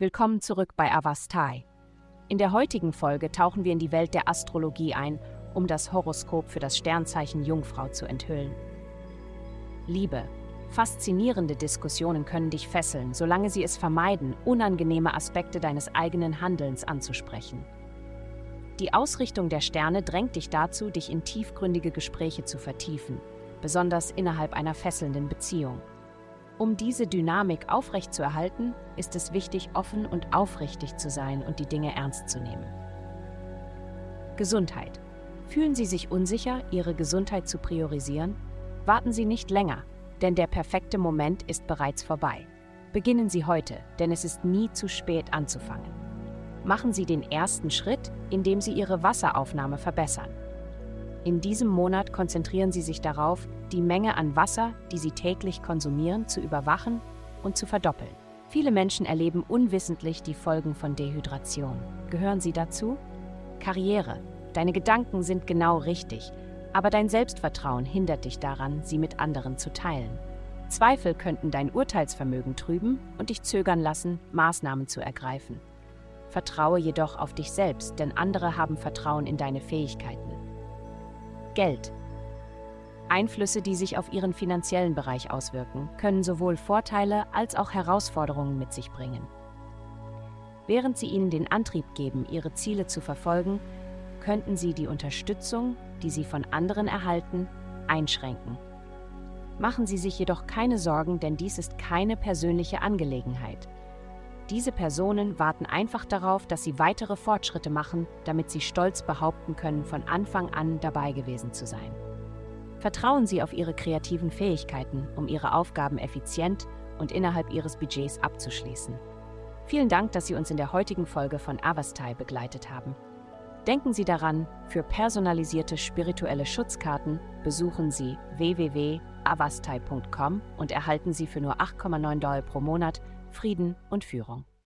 Willkommen zurück bei Avastai. In der heutigen Folge tauchen wir in die Welt der Astrologie ein, um das Horoskop für das Sternzeichen Jungfrau zu enthüllen. Liebe. Faszinierende Diskussionen können dich fesseln, solange sie es vermeiden, unangenehme Aspekte deines eigenen Handelns anzusprechen. Die Ausrichtung der Sterne drängt dich dazu, dich in tiefgründige Gespräche zu vertiefen, besonders innerhalb einer fesselnden Beziehung. Um diese Dynamik aufrechtzuerhalten, ist es wichtig, offen und aufrichtig zu sein und die Dinge ernst zu nehmen. Gesundheit. Fühlen Sie sich unsicher, Ihre Gesundheit zu priorisieren? Warten Sie nicht länger, denn der perfekte Moment ist bereits vorbei. Beginnen Sie heute, denn es ist nie zu spät anzufangen. Machen Sie den ersten Schritt, indem Sie Ihre Wasseraufnahme verbessern. In diesem Monat konzentrieren Sie sich darauf, die Menge an Wasser, die Sie täglich konsumieren, zu überwachen und zu verdoppeln. Viele Menschen erleben unwissentlich die Folgen von Dehydration. Gehören Sie dazu? Karriere. Deine Gedanken sind genau richtig, aber dein Selbstvertrauen hindert dich daran, sie mit anderen zu teilen. Zweifel könnten dein Urteilsvermögen trüben und dich zögern lassen, Maßnahmen zu ergreifen. Vertraue jedoch auf dich selbst, denn andere haben Vertrauen in deine Fähigkeiten. Geld. Einflüsse, die sich auf ihren finanziellen Bereich auswirken, können sowohl Vorteile als auch Herausforderungen mit sich bringen. Während sie ihnen den Antrieb geben, ihre Ziele zu verfolgen, könnten sie die Unterstützung, die sie von anderen erhalten, einschränken. Machen Sie sich jedoch keine Sorgen, denn dies ist keine persönliche Angelegenheit. Diese Personen warten einfach darauf, dass sie weitere Fortschritte machen, damit sie stolz behaupten können, von Anfang an dabei gewesen zu sein. Vertrauen Sie auf Ihre kreativen Fähigkeiten, um Ihre Aufgaben effizient und innerhalb Ihres Budgets abzuschließen. Vielen Dank, dass Sie uns in der heutigen Folge von Avastai begleitet haben. Denken Sie daran, für personalisierte spirituelle Schutzkarten besuchen Sie www.avastai.com und erhalten Sie für nur 8,9 Dollar pro Monat Frieden und Führung.